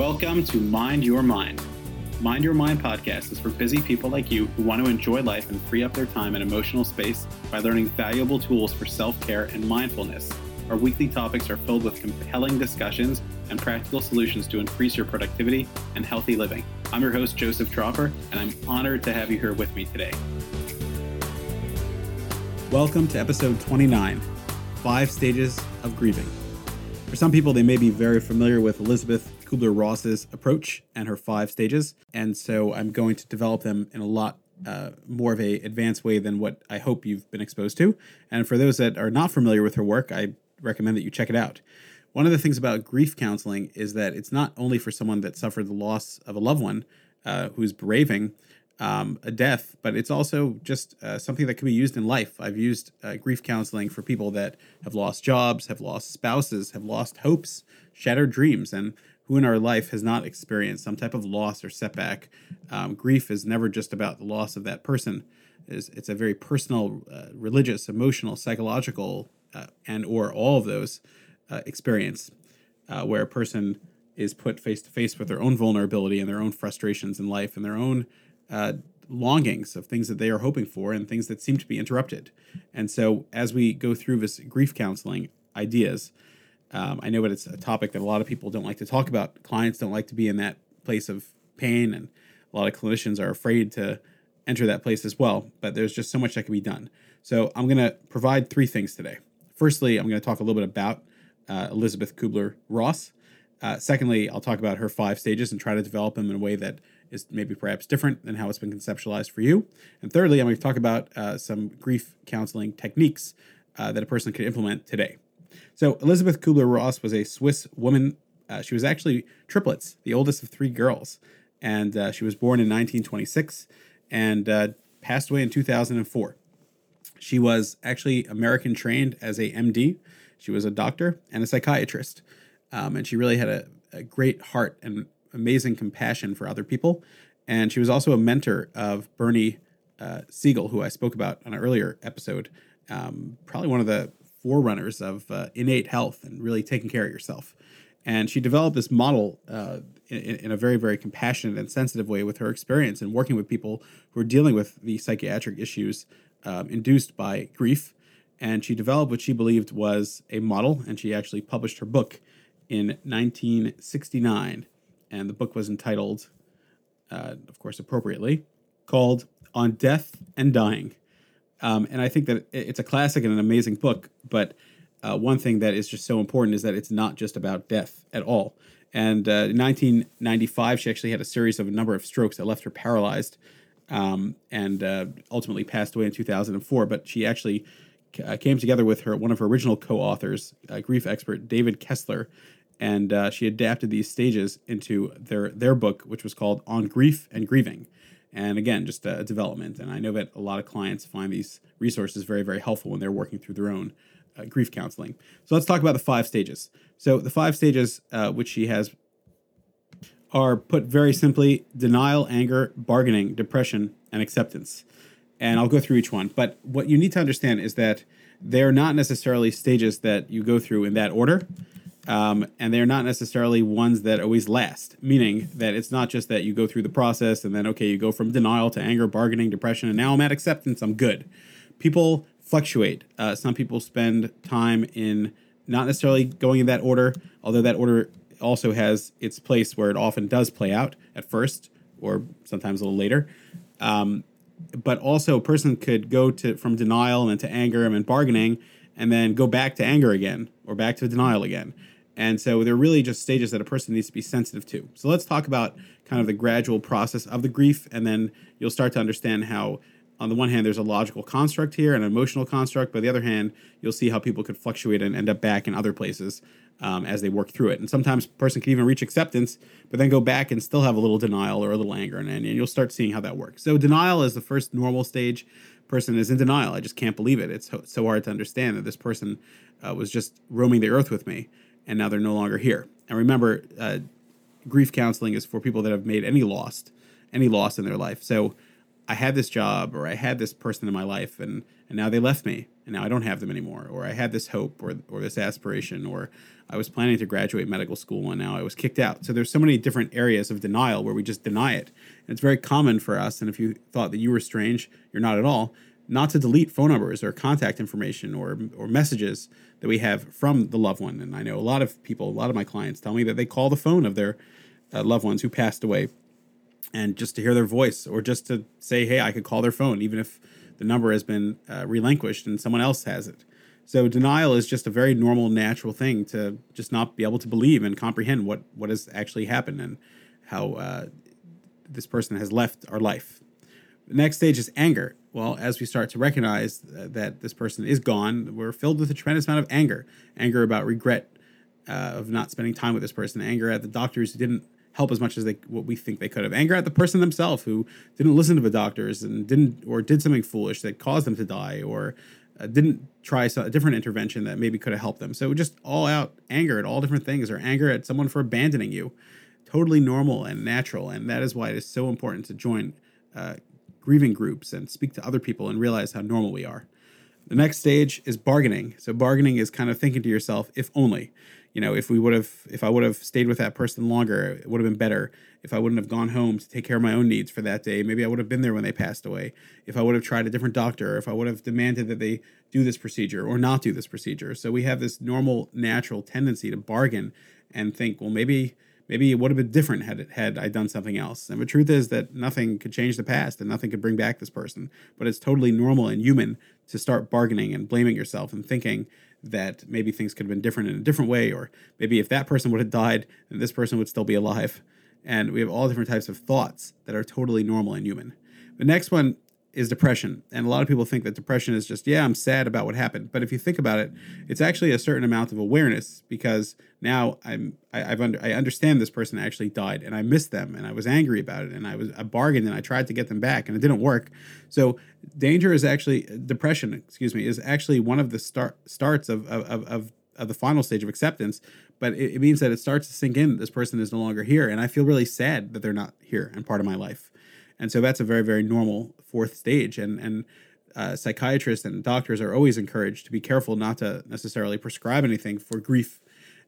Welcome to Mind Your Mind. Mind Your Mind podcast is for busy people like you who want to enjoy life and free up their time and emotional space by learning valuable tools for self care and mindfulness. Our weekly topics are filled with compelling discussions and practical solutions to increase your productivity and healthy living. I'm your host, Joseph Tropper, and I'm honored to have you here with me today. Welcome to episode 29 Five Stages of Grieving. For some people, they may be very familiar with Elizabeth Kubler Ross's approach and her five stages. And so I'm going to develop them in a lot uh, more of a advanced way than what I hope you've been exposed to. And for those that are not familiar with her work, I recommend that you check it out. One of the things about grief counseling is that it's not only for someone that suffered the loss of a loved one uh, who's braving um, a death, but it's also just uh, something that can be used in life. I've used uh, grief counseling for people that have lost jobs, have lost spouses, have lost hopes, shattered dreams, and who in our life has not experienced some type of loss or setback. Um, grief is never just about the loss of that person. It's, it's a very personal, uh, religious, emotional, psychological, uh, and or all of those uh, experience uh, where a person is put face to face with their own vulnerability and their own frustrations in life and their own uh, longings of things that they are hoping for and things that seem to be interrupted. And so, as we go through this grief counseling ideas, um, I know but it's a topic that a lot of people don't like to talk about. Clients don't like to be in that place of pain, and a lot of clinicians are afraid to enter that place as well. But there's just so much that can be done. So I'm going to provide three things today. Firstly, I'm going to talk a little bit about uh, Elizabeth Kubler Ross. Uh, secondly, I'll talk about her five stages and try to develop them in a way that is maybe perhaps different than how it's been conceptualized for you. And thirdly, I'm going to talk about uh, some grief counseling techniques uh, that a person could implement today. So Elizabeth Kubler Ross was a Swiss woman. Uh, she was actually triplets, the oldest of three girls, and uh, she was born in 1926 and uh, passed away in 2004. She was actually American trained as a MD. She was a doctor and a psychiatrist, um, and she really had a, a great heart and amazing compassion for other people. And she was also a mentor of Bernie uh, Siegel, who I spoke about on an earlier episode. Um, probably one of the forerunners of uh, innate health and really taking care of yourself. And she developed this model uh, in, in, a very, very compassionate and sensitive way with her experience in working with people who are dealing with the psychiatric issues um, induced by grief. And she developed what she believed was a model, and she actually published her book in 1969. And the book was entitled, uh, of course, appropriately, called On Death and Dying um, and I think that it's a classic and an amazing book. But uh, one thing that is just so important is that it's not just about death at all. And uh, in 1995, she actually had a series of a number of strokes that left her paralyzed, um, and uh, ultimately passed away in 2004. But she actually uh, came together with her one of her original co-authors, uh, grief expert David Kessler, and uh, she adapted these stages into their their book, which was called On Grief and Grieving. And again, just a development. And I know that a lot of clients find these resources very, very helpful when they're working through their own uh, grief counseling. So let's talk about the five stages. So the five stages, uh, which she has, are put very simply denial, anger, bargaining, depression, and acceptance. And I'll go through each one. But what you need to understand is that they're not necessarily stages that you go through in that order. Um, and they're not necessarily ones that always last, meaning that it's not just that you go through the process and then, okay, you go from denial to anger, bargaining, depression, and now I'm at acceptance, I'm good. People fluctuate. Uh, some people spend time in not necessarily going in that order, although that order also has its place where it often does play out at first or sometimes a little later. Um, but also, a person could go to from denial and then to anger and bargaining, and then go back to anger again or back to denial again. And so they're really just stages that a person needs to be sensitive to. So let's talk about kind of the gradual process of the grief, and then you'll start to understand how, on the one hand, there's a logical construct here, and an emotional construct, but the other hand, you'll see how people could fluctuate and end up back in other places um, as they work through it. And sometimes a person can even reach acceptance, but then go back and still have a little denial or a little anger, and, and you'll start seeing how that works. So denial is the first normal stage. Person is in denial. I just can't believe it. It's so hard to understand that this person uh, was just roaming the earth with me and now they're no longer here. And remember, uh, grief counseling is for people that have made any loss, any loss in their life. So I had this job or I had this person in my life and and now they left me and now I don't have them anymore, or I had this hope or or this aspiration, or I was planning to graduate medical school and now I was kicked out. So there's so many different areas of denial where we just deny it. And it's very common for us. And if you thought that you were strange, you're not at all. Not to delete phone numbers or contact information or or messages that we have from the loved one. And I know a lot of people, a lot of my clients tell me that they call the phone of their uh, loved ones who passed away, and just to hear their voice or just to say, hey, I could call their phone, even if the number has been uh, relinquished and someone else has it. So denial is just a very normal, natural thing to just not be able to believe and comprehend what what has actually happened and how uh, this person has left our life. The next stage is anger. Well, as we start to recognize uh, that this person is gone, we're filled with a tremendous amount of anger. Anger about regret uh, of not spending time with this person. Anger at the doctors who didn't help as much as they what we think they could have. Anger at the person themselves who didn't listen to the doctors and didn't or did something foolish that caused them to die or uh, didn't try a different intervention that maybe could have helped them. So just all out anger at all different things or anger at someone for abandoning you. Totally normal and natural. And that is why it is so important to join uh, grieving groups and speak to other people and realize how normal we are. The next stage is bargaining. So bargaining is kind of thinking to yourself, if only you know, if we would have, if I would have stayed with that person longer, it would have been better. If I wouldn't have gone home to take care of my own needs for that day, maybe I would have been there when they passed away. If I would have tried a different doctor, if I would have demanded that they do this procedure or not do this procedure. So we have this normal, natural tendency to bargain and think, well, maybe, maybe it would have been different had it, had I done something else. And the truth is that nothing could change the past and nothing could bring back this person. But it's totally normal and human to start bargaining and blaming yourself and thinking that maybe things could have been different in a different way, or maybe if that person would have died, then this person would still be alive. And we have all different types of thoughts that are totally normal and human. The next one is depression. And a lot of people think that depression is just, yeah, I'm sad about what happened. But if you think about it, it's actually a certain amount of awareness because now I'm I, have under, I understand this person actually died and I missed them and I was angry about it and I was I bargained and I tried to get them back and it didn't work. So danger is actually depression, excuse me, is actually one of the start starts of of, of, of the final stage of acceptance. But it, it means that it starts to sink in this person is no longer here. And I feel really sad that they're not here and part of my life. And so that's a very, very normal fourth stage. And and uh, psychiatrists and doctors are always encouraged to be careful not to necessarily prescribe anything for grief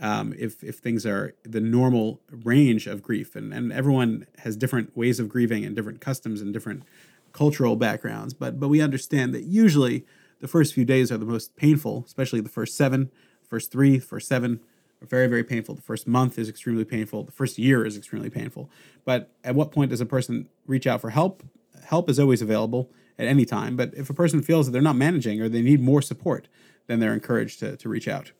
um, if if things are the normal range of grief. And and everyone has different ways of grieving and different customs and different cultural backgrounds. But but we understand that usually the first few days are the most painful, especially the first seven, first three, first seven are very, very painful. The first month is extremely painful. The first year is extremely painful. But at what point does a person reach out for help? Help is always available at any time. But if a person feels that they're not managing or they need more support, then they're encouraged to, to reach out.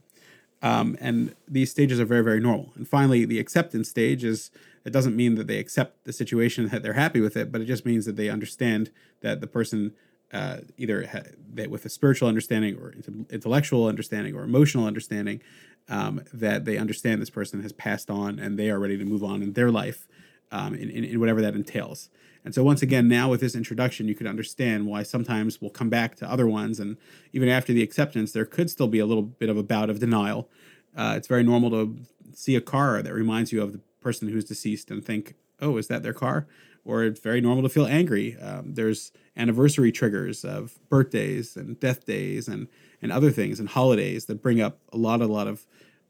Um, and these stages are very, very normal. And finally, the acceptance stage is it doesn't mean that they accept the situation that they're happy with it, but it just means that they understand that the person uh, either ha- that with a spiritual understanding or intellectual understanding or emotional understanding um, that they understand this person has passed on and they are ready to move on in their life um, in, in, in, whatever that entails. And so, once again, now with this introduction, you could understand why sometimes we'll come back to other ones. And even after the acceptance, there could still be a little bit of a bout of denial. Uh, it's very normal to see a car that reminds you of the person who's deceased and think, oh, is that their car? Or it's very normal to feel angry. Um, there's anniversary triggers of birthdays and death days and and other things and holidays that bring up a lot a lot of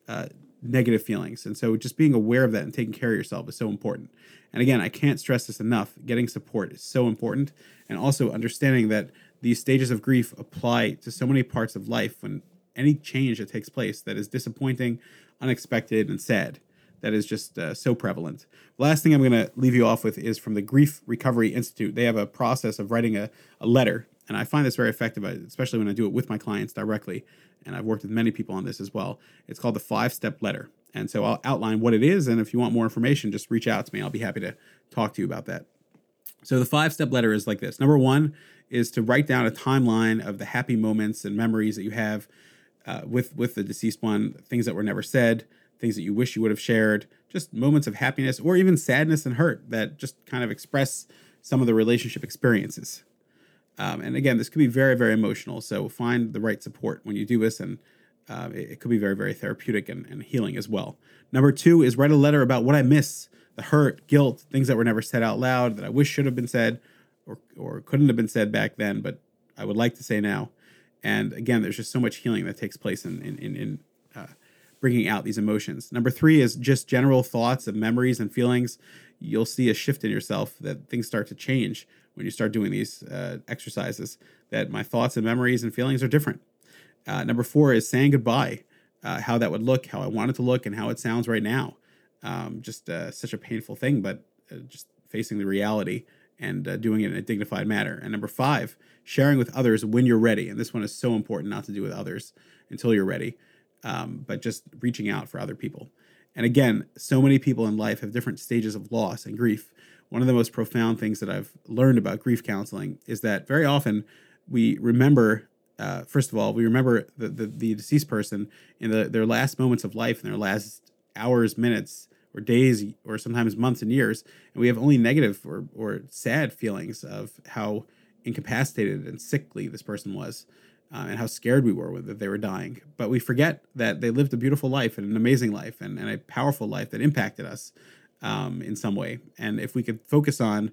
uh, negative feelings and so just being aware of that and taking care of yourself is so important and again i can't stress this enough getting support is so important and also understanding that these stages of grief apply to so many parts of life when any change that takes place that is disappointing unexpected and sad that is just uh, so prevalent. last thing I'm going to leave you off with is from the Grief Recovery Institute. They have a process of writing a, a letter, and I find this very effective, uh, especially when I do it with my clients directly. And I've worked with many people on this as well. It's called the five step letter. And so I'll outline what it is. And if you want more information, just reach out to me. I'll be happy to talk to you about that. So the five step letter is like this number one is to write down a timeline of the happy moments and memories that you have uh, with, with the deceased one, things that were never said things that you wish you would have shared, just moments of happiness or even sadness and hurt that just kind of express some of the relationship experiences. Um, and again, this could be very, very emotional. So find the right support when you do this, and uh, it, it, could be very, very therapeutic and, and healing as well. Number two is write a letter about what I miss the hurt, guilt, things that were never said out loud that I wish should have been said or, or couldn't have been said back then, but I would like to say now. And again, there's just so much healing that takes place in in in, in uh, bringing out these emotions. Number three is just general thoughts of memories and feelings. You'll see a shift in yourself that things start to change when you start doing these uh, exercises. That my thoughts and memories and feelings are different. Uh, number four is saying goodbye, uh, how that would look, how I want it to look, and how it sounds right now. Um, just uh, such a painful thing, but uh, just facing the reality and uh, doing it in a dignified manner. And number five, sharing with others when you're ready. And this one is so important not to do with others until you're ready, um, but just reaching out for other people. And again, so many people in life have different stages of loss and grief. One of the most profound things that I've learned about grief counseling is that very often we remember uh, first of all, we remember the, the, the deceased person in the, their last moments of life, in their last hours, minutes, or days, or sometimes months and years, and we have only negative or, or sad feelings of how incapacitated and sickly this person was, uh, and how scared we were that they were dying. But we forget that they lived a beautiful life and an amazing life and, and a powerful life that impacted us um, in some way. And if we could focus on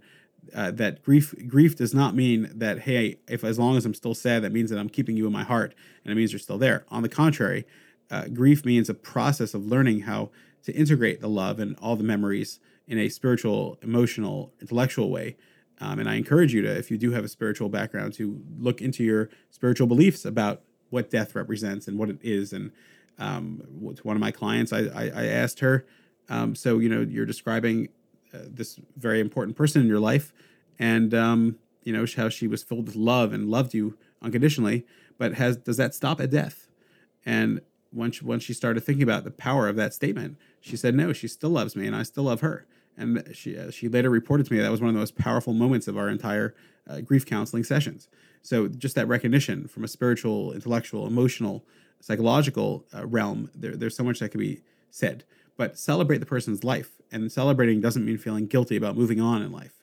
uh, that grief grief does not mean that hey if as long as i'm still sad that means that i'm keeping you in my heart and it means you're still there on the contrary uh, grief means a process of learning how to integrate the love and all the memories in a spiritual emotional intellectual way um, and i encourage you to if you do have a spiritual background to look into your spiritual beliefs about what death represents and what it is and um, to one of my clients i, I, I asked her um, so you know you're describing uh, this very important person in your life, and um, you know how she was filled with love and loved you unconditionally. But has does that stop at death? And once once she started thinking about the power of that statement, she said, "No, she still loves me, and I still love her." And she uh, she later reported to me that was one of the most powerful moments of our entire uh, grief counseling sessions. So just that recognition from a spiritual, intellectual, emotional, psychological uh, realm, there, there's so much that can be said. But celebrate the person's life and celebrating doesn't mean feeling guilty about moving on in life.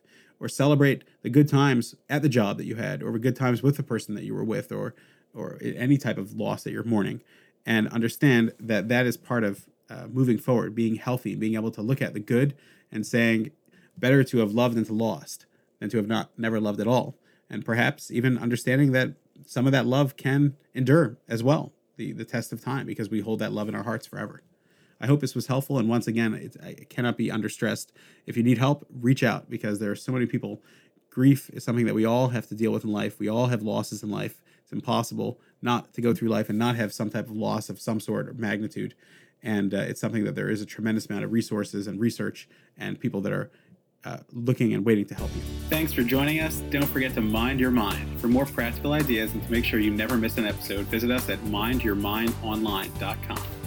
Or celebrate the good times at the job that you had, or the good times with the person that you were with, or or any type of loss that you're mourning, and understand that that is part of uh, moving forward, being healthy, being able to look at the good and saying, better to have loved than to lost than to have not never loved at all, and perhaps even understanding that some of that love can endure as well, the the test of time, because we hold that love in our hearts forever. I hope this was helpful. And once again, it, it cannot be understressed. If you need help, reach out because there are so many people. Grief is something that we all have to deal with in life. We all have losses in life. It's impossible not to go through life and not have some type of loss of some sort or magnitude. And uh, it's something that there is a tremendous amount of resources and research and people that are uh, looking and waiting to help you. Thanks for joining us. Don't forget to mind your mind. For more practical ideas and to make sure you never miss an episode, visit us at mindyourmindonline.com.